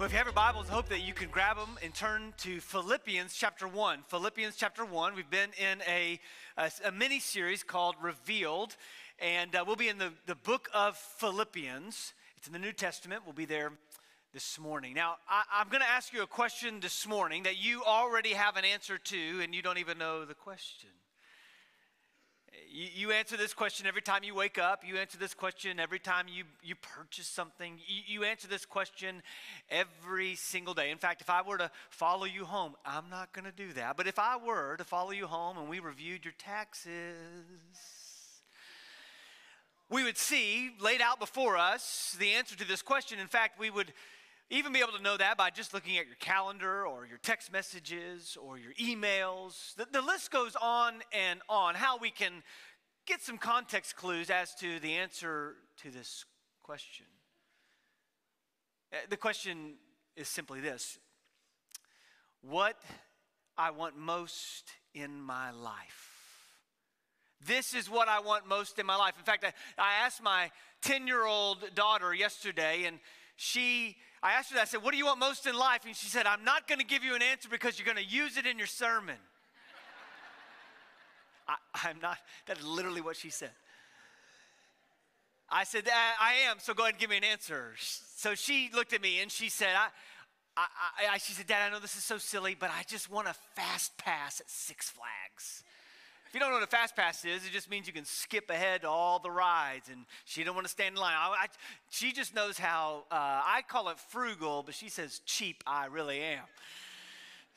Well, if you have your Bibles, I hope that you can grab them and turn to Philippians chapter 1. Philippians chapter 1. We've been in a, a, a mini series called Revealed, and uh, we'll be in the, the book of Philippians. It's in the New Testament. We'll be there this morning. Now, I, I'm going to ask you a question this morning that you already have an answer to, and you don't even know the question. You, you, answer this question every time you wake up. You answer this question every time you, you purchase something. You, you answer this question every single day. In fact, if I were to follow you home, I'm not going to do that. But if I were to follow you home and we reviewed your taxes, we would see laid out before us the answer to this question. In fact, we would even be able to know that by just looking at your calendar or your text messages or your emails. The, the, list goes on and on, how we can get some context clues as to the answer to this question. Uh, the question is simply this What I want most in my life. This is what I want most in my life. In fact, I, I asked my 10 year old daughter yesterday, and she I asked her that. I said, What do you want most in life? And she said, I'm not going to give you an answer because you're going to use it in your sermon. I, am not, that is literally what she said. I said, I am, so go ahead and give me an answer. So she looked at me and she said, I, I, I, she said, Dad, I know this is so silly, but I just want a fast pass at Six Flags. If you don't know what a fast pass is, it just means you can skip ahead to all the rides, and she don't want to stand in line. I, I, she just knows how uh, I call it frugal, but she says cheap. I really am.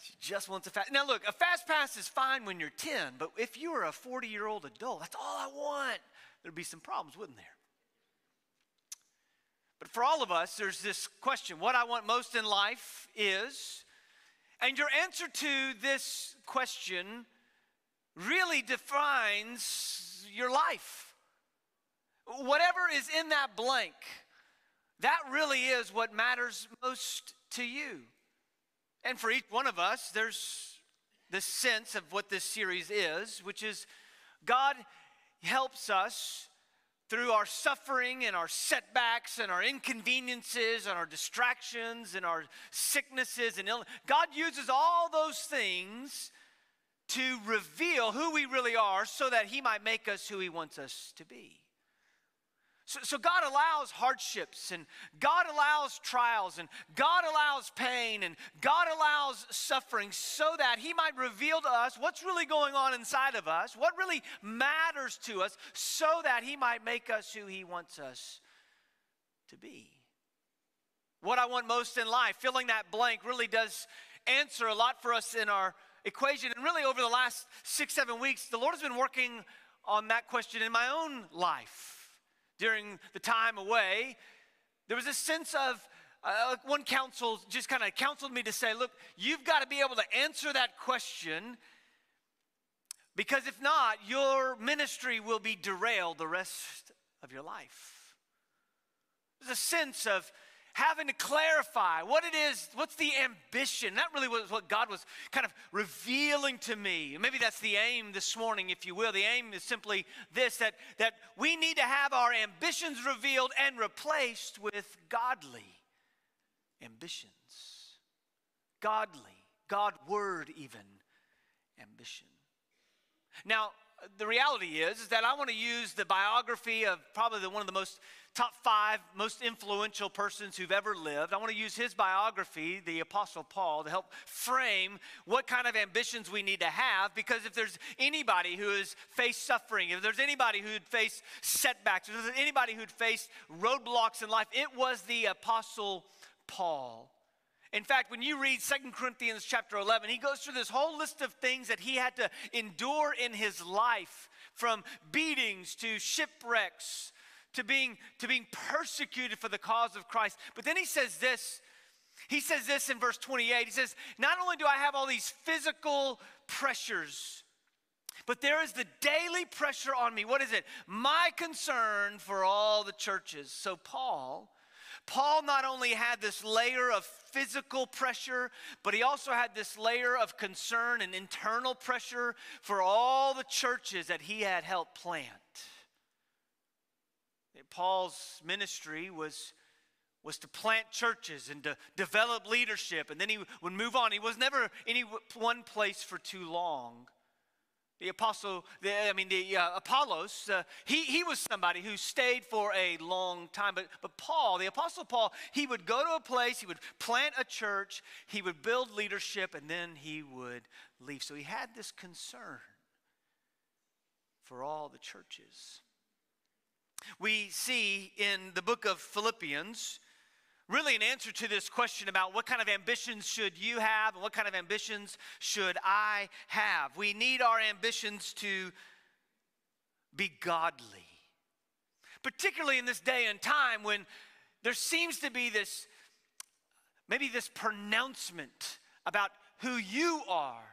She just wants a fast. Now look, a fast pass is fine when you're 10, but if you were a 40 year old adult, that's all I want. There'd be some problems, wouldn't there? But for all of us, there's this question: what I want most in life is, and your answer to this question really defines your life. Whatever is in that blank, that really is what matters most to you. And for each one of us, there's the sense of what this series is, which is God helps us through our suffering and our setbacks and our inconveniences and our distractions and our sicknesses and illness. God uses all those things to reveal who we really are so that He might make us who He wants us to be. So, so, God allows hardships and God allows trials and God allows pain and God allows suffering so that He might reveal to us what's really going on inside of us, what really matters to us, so that He might make us who He wants us to be. What I want most in life, filling that blank, really does answer a lot for us in our equation. And really, over the last six, seven weeks, the Lord has been working on that question in my own life. During the time away, there was a sense of uh, one counsel just kind of counseled me to say, look, you've got to be able to answer that question because if not, your ministry will be derailed the rest of your life. There's a sense of having to clarify what it is, what's the ambition. That really was what God was kind of revealing to me. Maybe that's the aim this morning, if you will. The aim is simply this that, that we need to have our ambitions revealed and replaced with godly ambitions. Godly, God word even ambition. Now, the reality is, is that I want to use the biography of probably the, one of the most top five most influential persons who've ever lived. I want to use his biography, the Apostle Paul, to help frame what kind of ambitions we need to have. Because if there's anybody who has faced suffering, if there's anybody who'd faced setbacks, if there's anybody who'd faced roadblocks in life, it was the Apostle Paul. In fact, when you read Second Corinthians chapter 11, he goes through this whole list of things that he had to endure in his life from beatings to shipwrecks to being, to being persecuted for the cause of Christ. But then he says this. He says this in verse 28. He says, Not only do I have all these physical pressures, but there is the daily pressure on me. What is it? My concern for all the churches. So, Paul, Paul not only had this layer of physical pressure, but he also had this layer of concern and internal pressure for all the churches that he had helped plant. Paul's ministry was, was to plant churches and to develop leadership, and then he would move on. He was never any one place for too long. The apostle, the, I mean, the uh, Apollos, uh, he, he was somebody who stayed for a long time. But, but Paul, the apostle Paul, he would go to a place, he would plant a church, he would build leadership, and then he would leave. So he had this concern for all the churches. We see in the book of Philippians really an answer to this question about what kind of ambitions should you have and what kind of ambitions should I have. We need our ambitions to be godly, particularly in this day and time when there seems to be this maybe this pronouncement about who you are.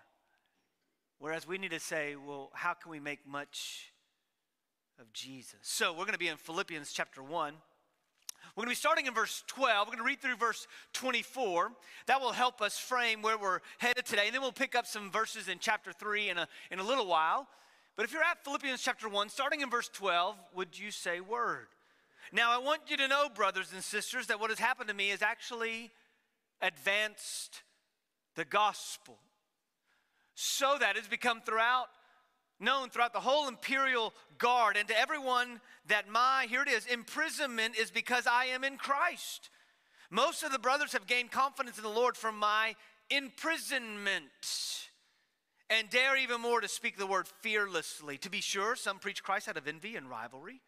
Whereas we need to say, well, how can we make much of Jesus? So we're going to be in Philippians chapter 1. We're going to be starting in verse 12. We're going to read through verse 24. That will help us frame where we're headed today. And then we'll pick up some verses in chapter 3 in a, in a little while. But if you're at Philippians chapter 1, starting in verse 12, would you say word? Now, I want you to know, brothers and sisters, that what has happened to me has actually advanced the gospel so that it's become throughout known throughout the whole imperial guard and to everyone that my, here it is, imprisonment is because I am in Christ. Most of the brothers have gained confidence in the Lord from my imprisonment and dare even more to speak the word fearlessly. To be sure, some preach Christ out of envy and rivalry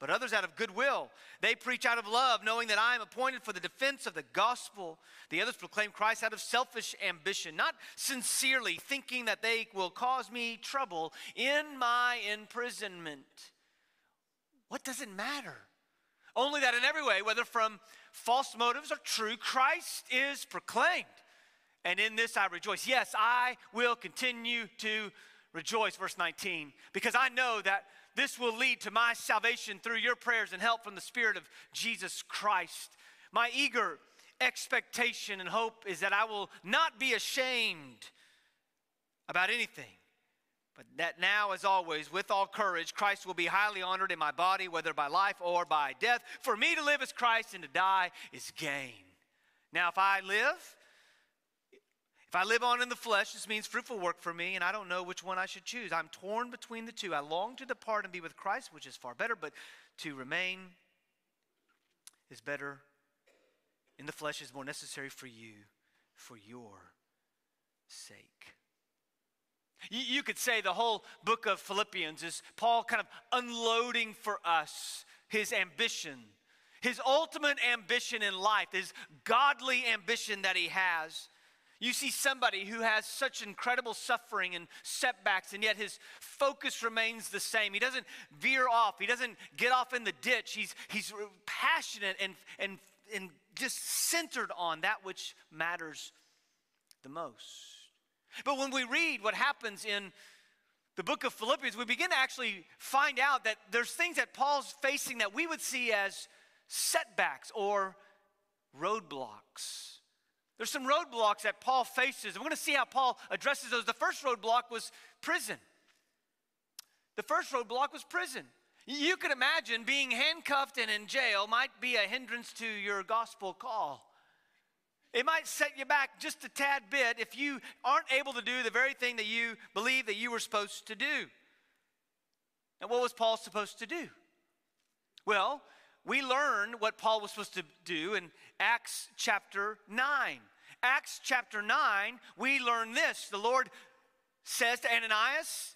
but others out of goodwill. They preach out of love, knowing that I am appointed for the defense of the gospel. The others proclaim Christ out of selfish ambition, not sincerely, thinking that they will cause me trouble in my imprisonment. What does it matter? Only that in every way, whether from false motives or true, Christ is proclaimed. And in this I rejoice. Yes, I will continue to rejoice, verse 19, because I know that this will lead to my salvation through your prayers and help from the Spirit of Jesus Christ. My eager expectation and hope is that I will not be ashamed about anything, but that now, as always, with all courage, Christ will be highly honored in my body, whether by life or by death. For me to live is Christ, and to die is gain. Now, if I live, if I live on in the flesh, this means fruitful work for me, and I don't know which one I should choose. I'm torn between the two. I long to depart and be with Christ, which is far better, but to remain is better. In the flesh is more necessary for you, for your sake. You, you could say the whole book of Philippians is Paul kind of unloading for us his ambition, his ultimate ambition in life, his godly ambition that he has. You see somebody who has such incredible suffering and setbacks, and yet his focus remains the same. He doesn't veer off, he doesn't get off in the ditch. He's, he's passionate and, and, and just centered on that which matters the most. But when we read what happens in the book of Philippians, we begin to actually find out that there's things that Paul's facing that we would see as setbacks or roadblocks. There's some roadblocks that Paul faces. We're going to see how Paul addresses those. The first roadblock was prison. The first roadblock was prison. You could imagine being handcuffed and in jail might be a hindrance to your gospel call. It might set you back just a tad bit if you aren't able to do the very thing that you believe that you were supposed to do. And what was Paul supposed to do? Well, we learn what Paul was supposed to do in Acts chapter 9. Acts chapter 9, we learn this. The Lord says to Ananias,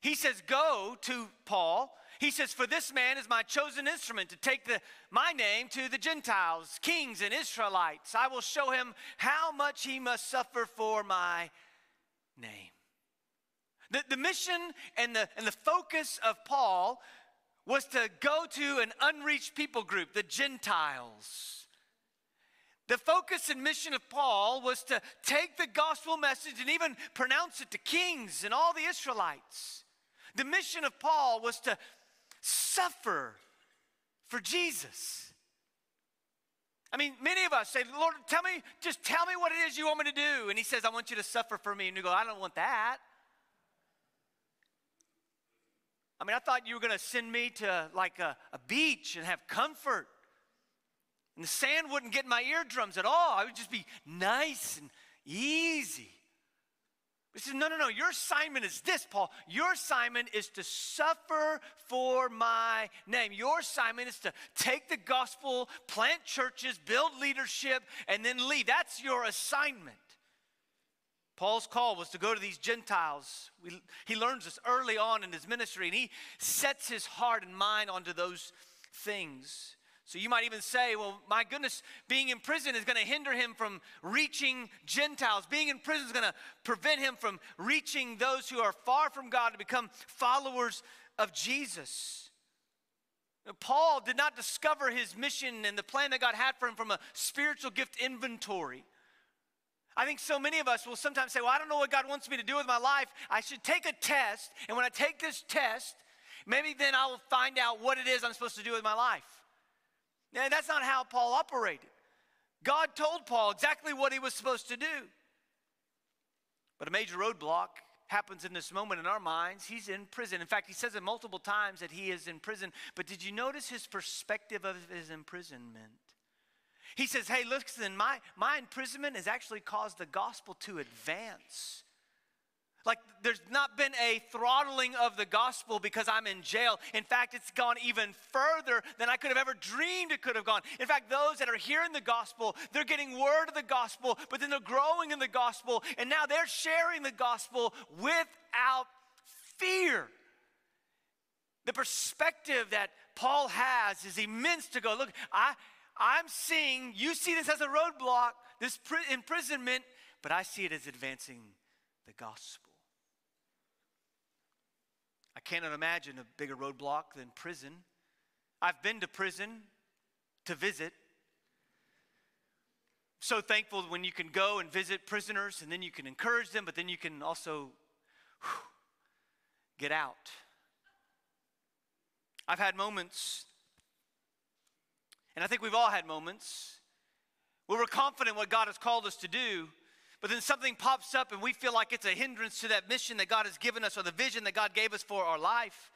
He says, Go to Paul. He says, For this man is my chosen instrument to take the, my name to the Gentiles, kings, and Israelites. I will show him how much he must suffer for my name. The, the mission and the, and the focus of Paul was to go to an unreached people group, the Gentiles. The focus and mission of Paul was to take the gospel message and even pronounce it to kings and all the Israelites. The mission of Paul was to suffer for Jesus. I mean, many of us say, Lord, tell me, just tell me what it is you want me to do. And he says, I want you to suffer for me. And you go, I don't want that. I mean, I thought you were going to send me to like a, a beach and have comfort. And the sand wouldn't get in my eardrums at all. I would just be nice and easy. He says, No, no, no. Your assignment is this, Paul. Your assignment is to suffer for my name. Your assignment is to take the gospel, plant churches, build leadership, and then leave. That's your assignment. Paul's call was to go to these Gentiles. We, he learns this early on in his ministry, and he sets his heart and mind onto those things. So you might even say, well, my goodness, being in prison is going to hinder him from reaching Gentiles. Being in prison is going to prevent him from reaching those who are far from God to become followers of Jesus. Paul did not discover his mission and the plan that God had for him from a spiritual gift inventory. I think so many of us will sometimes say, Well, I don't know what God wants me to do with my life. I should take a test. And when I take this test, maybe then I will find out what it is I'm supposed to do with my life. And that's not how Paul operated. God told Paul exactly what he was supposed to do. But a major roadblock happens in this moment in our minds. He's in prison. In fact, he says it multiple times that he is in prison. But did you notice his perspective of his imprisonment? He says, Hey, listen, my, my imprisonment has actually caused the gospel to advance. Like, there's not been a throttling of the gospel because I'm in jail. In fact, it's gone even further than I could have ever dreamed it could have gone. In fact, those that are hearing the gospel, they're getting word of the gospel, but then they're growing in the gospel, and now they're sharing the gospel without fear. The perspective that Paul has is immense to go, look, I, I'm seeing, you see this as a roadblock, this imprisonment, but I see it as advancing the gospel. I cannot imagine a bigger roadblock than prison. I've been to prison to visit. So thankful when you can go and visit prisoners and then you can encourage them, but then you can also whew, get out. I've had moments, and I think we've all had moments, where we're confident what God has called us to do, but then something pops up and we feel like it's a hindrance to that mission that God has given us or the vision that God gave us for our life.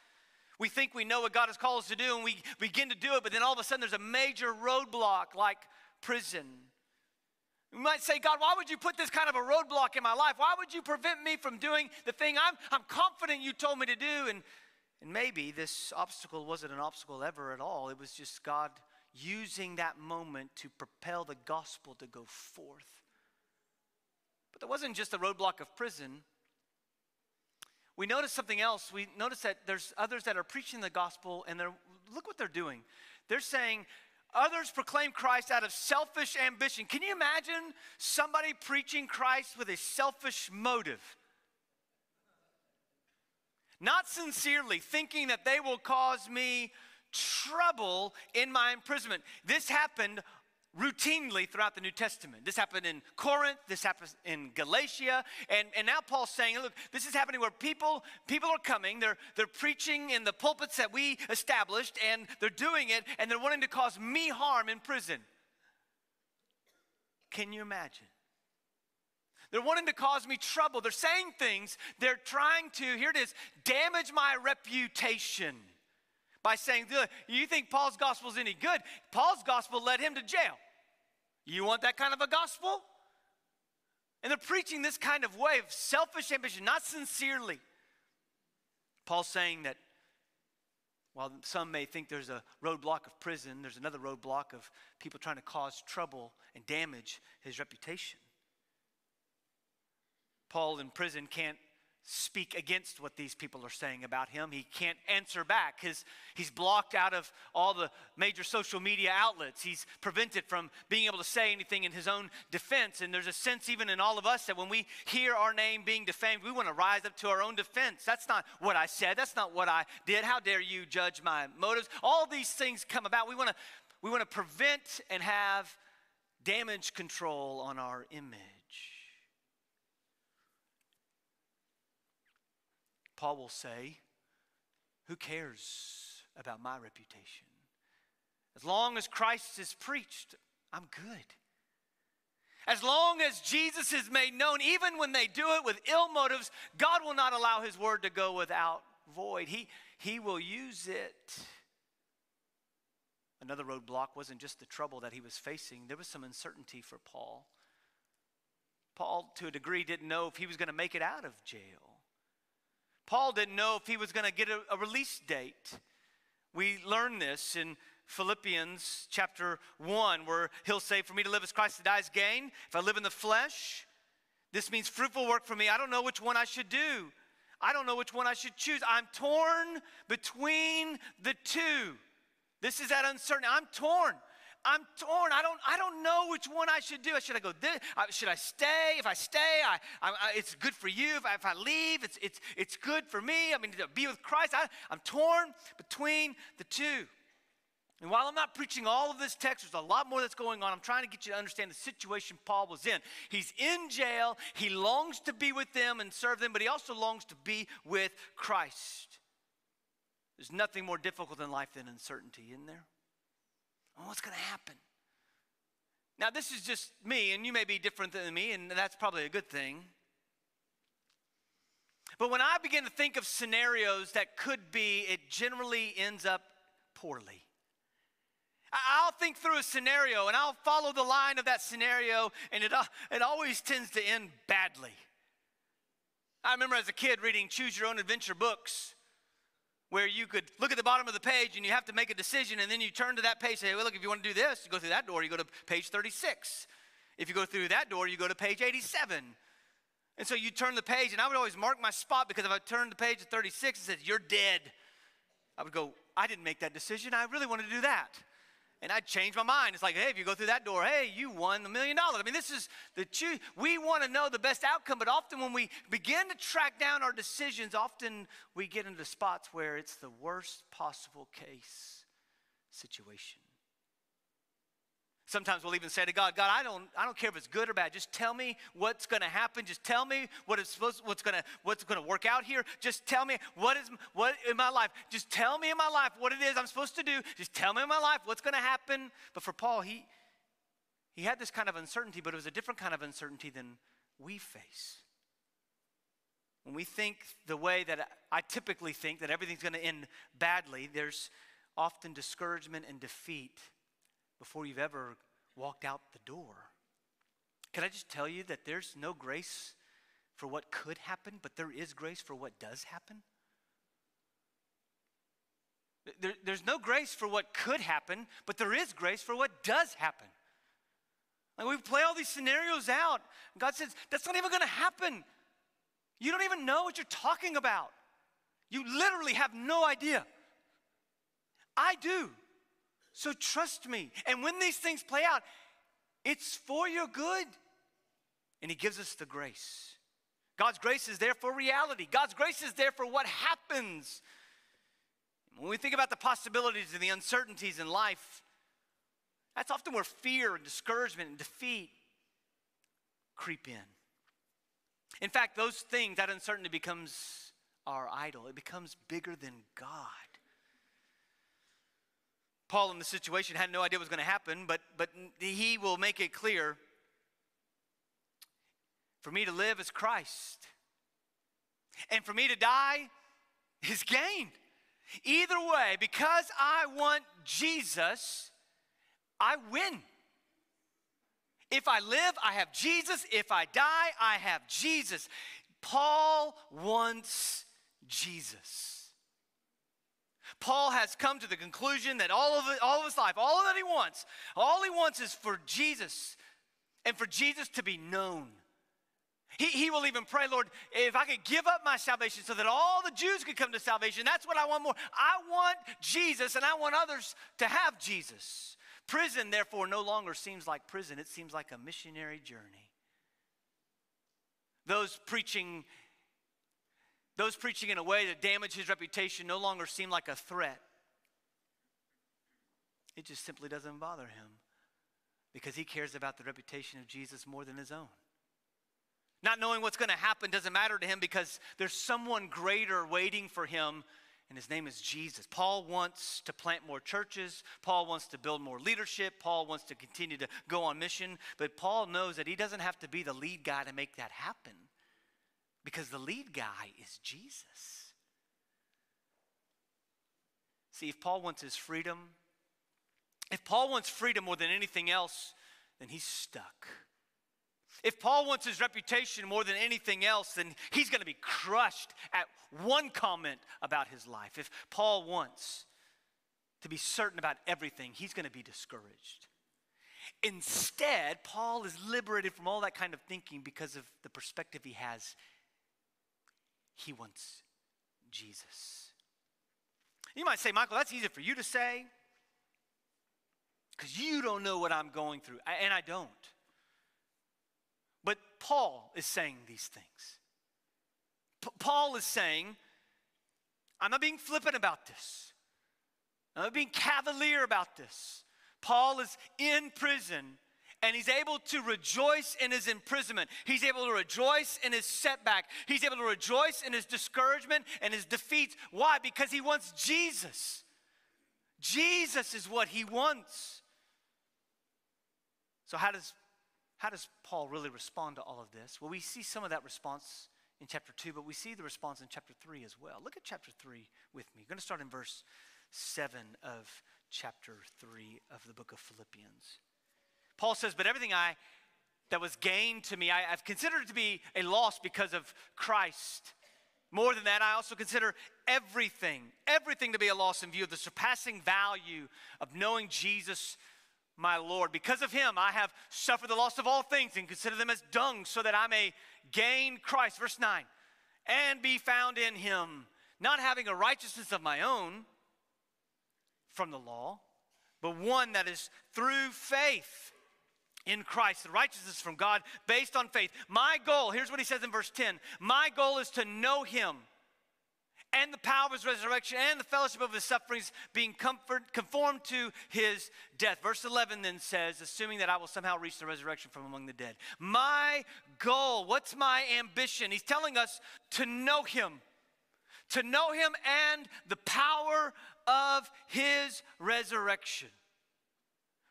We think we know what God has called us to do and we begin to do it, but then all of a sudden there's a major roadblock like prison. We might say, God, why would you put this kind of a roadblock in my life? Why would you prevent me from doing the thing I'm, I'm confident you told me to do? And, and maybe this obstacle wasn't an obstacle ever at all. It was just God using that moment to propel the gospel to go forth. But there wasn't just a roadblock of prison. We notice something else. We notice that there's others that are preaching the gospel, and they're look what they're doing. They're saying, Others proclaim Christ out of selfish ambition. Can you imagine somebody preaching Christ with a selfish motive? Not sincerely, thinking that they will cause me trouble in my imprisonment. This happened routinely throughout the New Testament. This happened in Corinth, this happens in Galatia, and, and now Paul's saying, look, this is happening where people, people are coming, they're, they're preaching in the pulpits that we established, and they're doing it, and they're wanting to cause me harm in prison. Can you imagine? They're wanting to cause me trouble. They're saying things, they're trying to, here it is, damage my reputation by saying, You think Paul's gospel is any good? Paul's gospel led him to jail. You want that kind of a gospel? And they're preaching this kind of way of selfish ambition, not sincerely. Paul's saying that while some may think there's a roadblock of prison, there's another roadblock of people trying to cause trouble and damage his reputation. Paul in prison can't speak against what these people are saying about him. He can't answer back. His, he's blocked out of all the major social media outlets. He's prevented from being able to say anything in his own defense. And there's a sense, even in all of us, that when we hear our name being defamed, we want to rise up to our own defense. That's not what I said. That's not what I did. How dare you judge my motives? All these things come about. We want to, we want to prevent and have damage control on our image. Paul will say, Who cares about my reputation? As long as Christ is preached, I'm good. As long as Jesus is made known, even when they do it with ill motives, God will not allow his word to go without void. He, he will use it. Another roadblock wasn't just the trouble that he was facing, there was some uncertainty for Paul. Paul, to a degree, didn't know if he was going to make it out of jail. Paul didn't know if he was going to get a, a, release date. We learn this in Philippians chapter 1, where he'll say, For me to live as Christ, to die is gain. If I live in the flesh, this means fruitful work for me. I don't know which one I should do. I don't know which one I should choose. I'm torn between the two. This is that uncertainty. I'm torn. I'm torn. I don't, I don't know which one I should do. Should I go this? Uh, should I stay? If I stay, I, I, it's good for you. If I, if I leave, it's, it's, it's good for me. I mean, to be with Christ. I, I'm torn between the two. And while I'm not preaching all of this text, there's a lot more that's going on. I'm trying to get you to understand the situation Paul was in. He's in jail. He longs to be with them and serve them, but he also longs to be with Christ. There's nothing more difficult in life than uncertainty, isn't there? Oh, what's going to happen? Now, this is just me, and you may be different than me, and that's probably a good thing. But when I begin to think of scenarios that could be, it generally ends up poorly. I'll think through a scenario and I'll follow the line of that scenario, and it, uh, it always tends to end badly. I remember as a kid reading Choose Your Own Adventure books where you could look at the bottom of the page and you have to make a decision, and then you turn to that page and say, Well, look, if you want to do this, you go through that door, you go to page 36. If you go through that door, you go to page 87. And so you turn the page, and I would always mark my spot because if I turned the page to 36 and said, You're dead, I would go, I didn't make that decision. I really wanted to do that and I'd change my mind. It's like, hey, if you go through that door, hey, you won the million dollars. I mean, this is the choose. We want to know the best outcome, but often when we begin to track down our decisions, often we get into spots where it's the worst possible case situation. Sometimes we'll even say to God, God, I don't, I don't care if it's good or bad. Just tell me what's going to happen. Just tell me what is supposed, what's going to, what's going to work out here. Just tell me what is, what in my life. Just tell me in my life what it is I'm supposed to do. Just tell me in my life what's going to happen. But for Paul, he, he had this kind of uncertainty, but it was a different kind of uncertainty than we face. When we think the way that I typically think that everything's going to end badly, there's often discouragement and defeat before you've ever walked out the door. Can I just tell you that there's no grace for what could happen, but there is grace for what does happen? There, there's no grace for what could happen, but there is grace for what does happen. Like we play all these scenarios out. God says, that's not even going to happen. You don't even know what you're talking about. You literally have no idea. I do. So trust me. And when these things play out, it's for your good. And He gives us the grace. God's grace is there for reality, God's grace is there for what happens. When we think about the possibilities and the uncertainties in life, that's often where fear and discouragement and defeat creep in. In fact, those things, that uncertainty becomes our idol. It becomes bigger than God. Paul in the situation had no idea what was going to happen, but, but he will make it clear for me to live is Christ, and for me to die is gain. Either way, because I want Jesus, I win. If I live, I have Jesus. If I die, I have Jesus. Paul wants Jesus. Paul has come to the conclusion that all of, all of his life, all that he wants, all he wants is for Jesus and for Jesus to be known. He, he will even pray, Lord, if I could give up my salvation so that all the Jews could come to salvation, that's what I want more. I want Jesus and I want others to have Jesus. Prison, therefore, no longer seems like prison, it seems like a missionary journey. Those preaching those preaching in a way that damaged his reputation no longer seem like a threat. It just simply doesn't bother him because he cares about the reputation of Jesus more than his own. Not knowing what's going to happen doesn't matter to him because there's someone greater waiting for him, and his name is Jesus. Paul wants to plant more churches. Paul wants to build more leadership. Paul wants to continue to go on mission. But Paul knows that he doesn't have to be the lead guy to make that happen because the lead guy is Jesus. See, if Paul wants his freedom, If Paul wants freedom more than anything else, then he's stuck. If Paul wants his reputation more than anything else, then he's going to be crushed at one comment about his life. If Paul wants to be certain about everything, he's going to be discouraged. Instead, Paul is liberated from all that kind of thinking because of the perspective he has. He wants Jesus. You might say, Michael, that's easy for you to say because you don't know what I'm going through, and I don't. But Paul is saying these things. P- Paul is saying, I'm not being flippant about this. I'm not being cavalier about this. Paul is in prison and he's able to rejoice in his imprisonment. He's able to rejoice in his setback. He's able to rejoice in his discouragement and his defeats. Why? Because he wants Jesus. Jesus is what he wants. So, how does, how does Paul really respond to all of this? Well, we see some of that response in chapter 2, but we see the response in chapter 3 as well. Look at chapter 3 with me. I'm going to start in verse 7 of chapter 3 of the book of Philippians. Paul says, But everything I that was gained to me, I, have considered to be a loss because of Christ. More than that, I also consider everything, everything to be a loss in view of the surpassing value of knowing Jesus, my Lord. Because of him, I have suffered the loss of all things and consider them as dung so that I may gain Christ. Verse 9, and be found in him, not having a righteousness of my own from the law, but one that is through faith in Christ, the righteousness from God based on faith. My goal, here's what he says in verse 10 my goal is to know him and the power of his resurrection and the fellowship of his sufferings, being comfort, conformed to his death. Verse 11 then says, assuming that I will somehow reach the resurrection from among the dead. My goal, what's my ambition? He's telling us to know him, to know him and the power of his resurrection.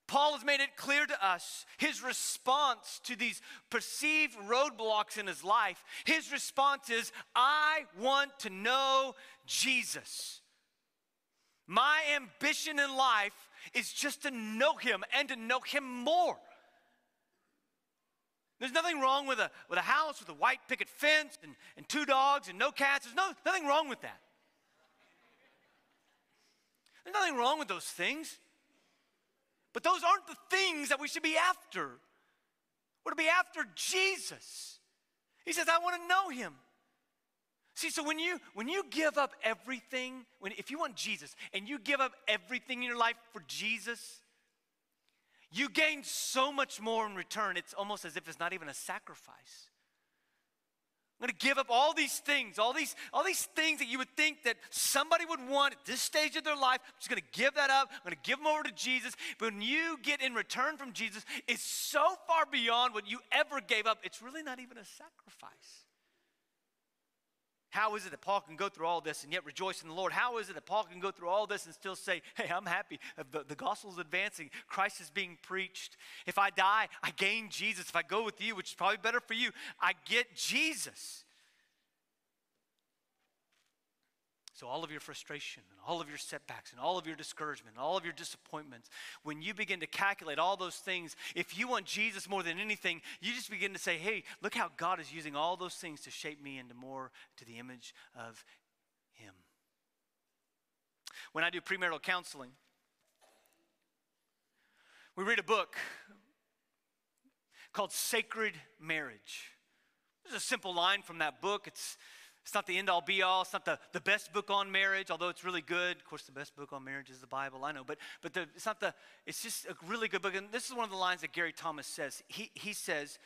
Paul has made it clear to us his response to these perceived roadblocks in his life. His response is, I want to know Jesus. My ambition in life is just to know him and to know him more. There's nothing wrong with a, with a house with a white picket fence and, and two dogs and no cats. There's no, nothing wrong with that. There's nothing wrong with those things. But those aren't the things that we should be after. We're to be after Jesus. He says, I want to know him. See, so when you when you give up everything, when if you want Jesus and you give up everything in your life for Jesus, you gain so much more in return. It's almost as if it's not even a sacrifice. I'm going to give up all these things, all these, all these things that you would think that somebody would want at this stage of their life. I'm just going to give that up. I'm going to give them over to Jesus. But when you get in return from Jesus, it's so far beyond what you ever gave up. It's really not even a sacrifice. How is it that Paul can go through all this and yet rejoice in the Lord? How is it that Paul can go through all this and still say, Hey, I'm happy. The, the gospel is advancing. Christ is being preached. If I die, I gain Jesus. If I go with you, which is probably better for you, I get Jesus. So, all of your frustration and all of your setbacks and all of your discouragement and all of your disappointments, when you begin to calculate all those things, if you want Jesus more than anything, you just begin to say, hey, look how God is using all those things to shape me into more to the image of Him. When I do premarital counseling, we read a book called Sacred Marriage. There's a simple line from that book. It's it's not the end all be all. It's not the, the best book on marriage, although it's really good. Of course, the best book on marriage is the Bible, I know. But, but the, it's not the, it's just a really good book. And this is one of the lines that Gary Thomas says. He, he says,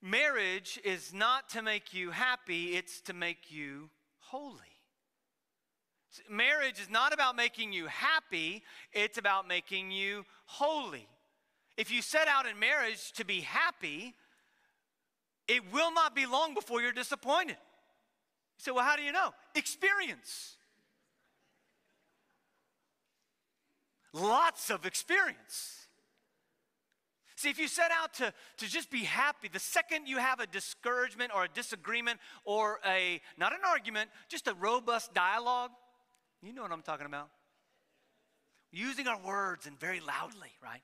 Marriage is not to make you happy, it's to make you holy. Marriage is not about making you happy, it's about making you holy. If you set out in marriage to be happy, it will not be long before you're disappointed. You say, well, how do you know? Experience. Lots of experience. See, if you set out to, to just be happy, the second you have a discouragement or a disagreement or a, not an argument, just a robust dialogue, you know what I'm talking about. using our words and very loudly, right?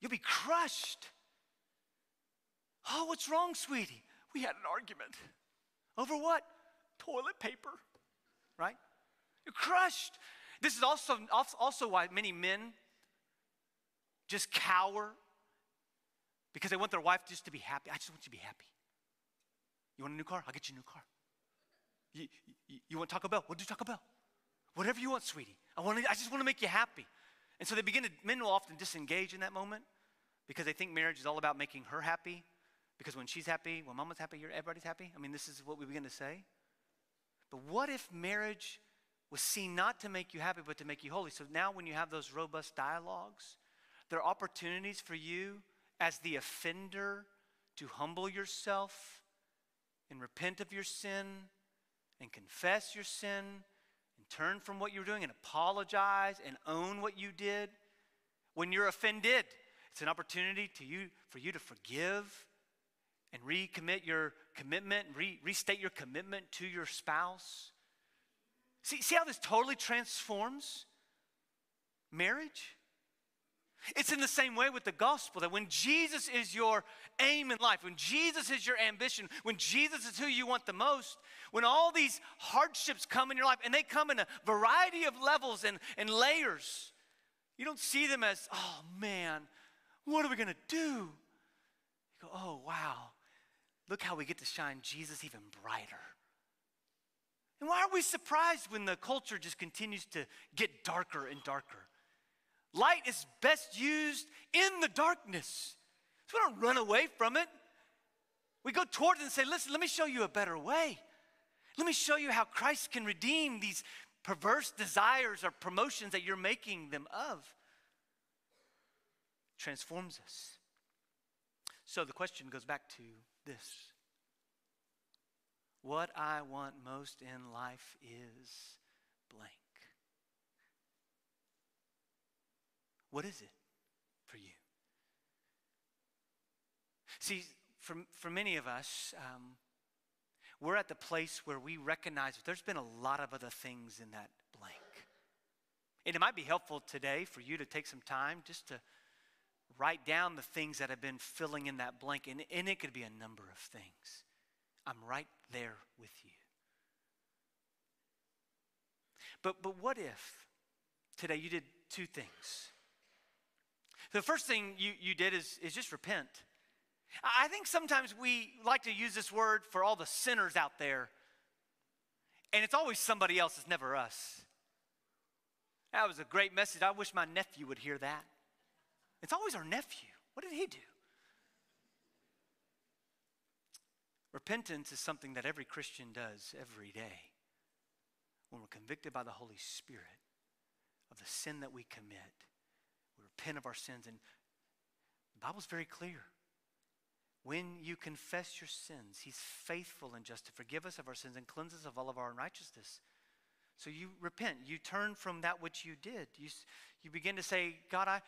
You'll be crushed. Oh, what's wrong, sweetie? We had an argument. Over what? Toilet paper, right? You're crushed. This is also, also why many men just cower because they want their wife just to be happy. I just want you to be happy. You want a new car? I'll get you a new car. You, you, you want Taco Bell? We'll do Taco Bell. Whatever you want, sweetie. I, want to, I just want to make you happy. And so they begin to, men will often disengage in that moment because they think marriage is all about making her happy. Because when she's happy, when mama's happy, everybody's happy. I mean, this is what we begin to say. But what if marriage was seen not to make you happy, but to make you holy? So now when you have those robust dialogues, there are opportunities for you as the offender to humble yourself and repent of your sin and confess your sin and turn from what you're doing and apologize and own what you did. When you're offended, it's an opportunity to you, for you to forgive and recommit your commitment, re- restate your commitment to your spouse. See, see how this totally transforms marriage? It's in the same way with the gospel that when Jesus is your aim in life, when Jesus is your ambition, when Jesus is who you want the most, when all these hardships come in your life, and they come in a variety of levels and, and layers, you don't see them as, oh man, what are we gonna do? You go, oh wow, look how we get to shine Jesus even brighter. And why are we surprised when the culture just continues to get darker and darker? Light is best used in the darkness. So we don't run away from it. We go towards it and say, listen, let me show you a better way. Let me show you how Christ can redeem these perverse desires or promotions that you're making them of. Transforms us. So the question goes back to this What I want most in life is blank. What is it for you? See, for, for many of us, um, we're at the place where we recognize that there's been a lot of other things in that blank. And it might be helpful today for you to take some time just to write down the things that have been filling in that blank. And, and it could be a number of things. I'm right there with you. But, but what if today you did two things? The first thing you, you did is, is just repent. I think sometimes we like to use this word for all the sinners out there, and it's always somebody else, it's never us. That was a great message. I wish my nephew would hear that. It's always our nephew. What did he do? Repentance is something that every Christian does every day when we're convicted by the Holy Spirit of the sin that we commit we repent of our sins. And the Bible's very clear. When you confess your sins, He's faithful and just to forgive us of our sins and cleanse us of all of our unrighteousness. So you repent. You turn from that which you did. You, you begin to say, God, I,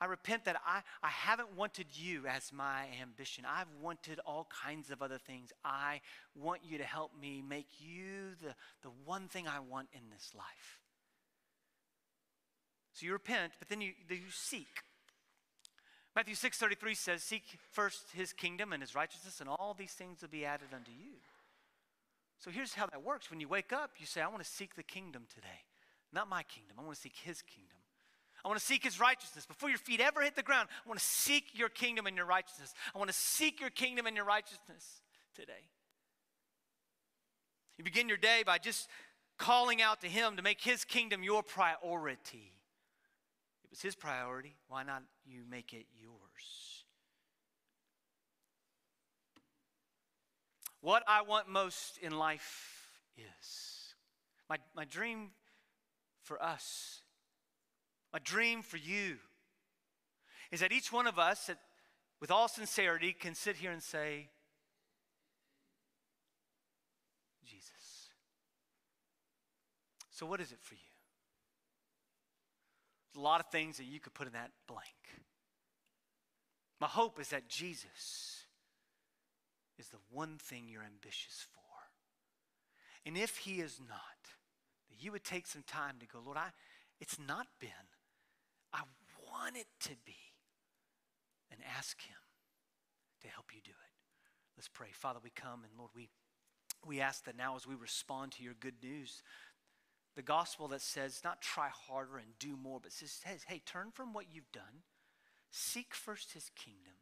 I repent that I, I haven't wanted you as my ambition. I've wanted all kinds of other things. I want you to help me make you the, the one thing I want in this life. So you repent, but then you, you seek. Matthew 6:33 says, "Seek first his kingdom and his righteousness, and all these things will be added unto you." So here's how that works. When you wake up, you say, "I want to seek the kingdom today. Not my kingdom. I want to seek his kingdom. I want to seek his righteousness. Before your feet ever hit the ground, I want to seek your kingdom and your righteousness. I want to seek your kingdom and your righteousness today." You begin your day by just calling out to him to make his kingdom your priority It was his priority. Why not you make it yours? What I want most in life is my, my dream for us, my dream for you, is that each one of us, with all sincerity, can sit here and say, Jesus. So, what is it for you? a lot of things that you could put in that blank. My hope is that Jesus is the one thing you're ambitious for. And if he is not, that you would take some time to go, Lord, I, it's not been. I want it to be. And ask Him to help you do it. Let's pray. Father, we come and Lord, we, we ask that now as we respond to your good news, the gospel that says not try harder and do more, but says, hey, turn from what you've done, seek first his kingdom,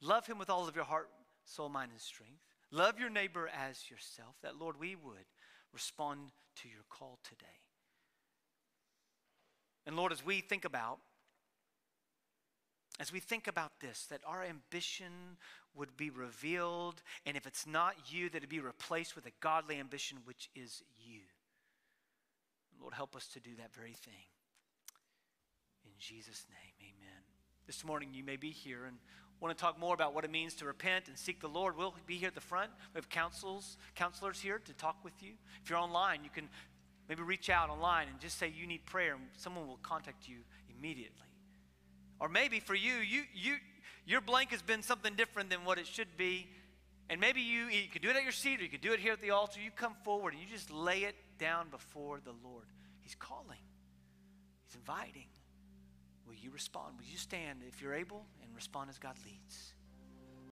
love him with all of your heart, soul, mind, and strength, love your neighbor as yourself, that, Lord, we would respond to your call today. And Lord, as we think about as we think about this, that our ambition would be revealed, and if it's not you, that it be replaced with a godly ambition, which is you. Lord, help us to do that very thing. In Jesus' name, amen. This morning, you may be here and want to talk more about what it means to repent and seek the Lord. We'll be here at the front. We have counsels, counselors here to talk with you. If you're online, you can maybe reach out online and just say you need prayer, and someone will contact you immediately. Or maybe for you, you, you, your blank has been something different than what it should be. And maybe you, you could do it at your seat or you could do it here at the altar. You come forward and you just lay it down before the Lord. He's calling, He's inviting. Will you respond? Will you stand if you're able and respond as God leads?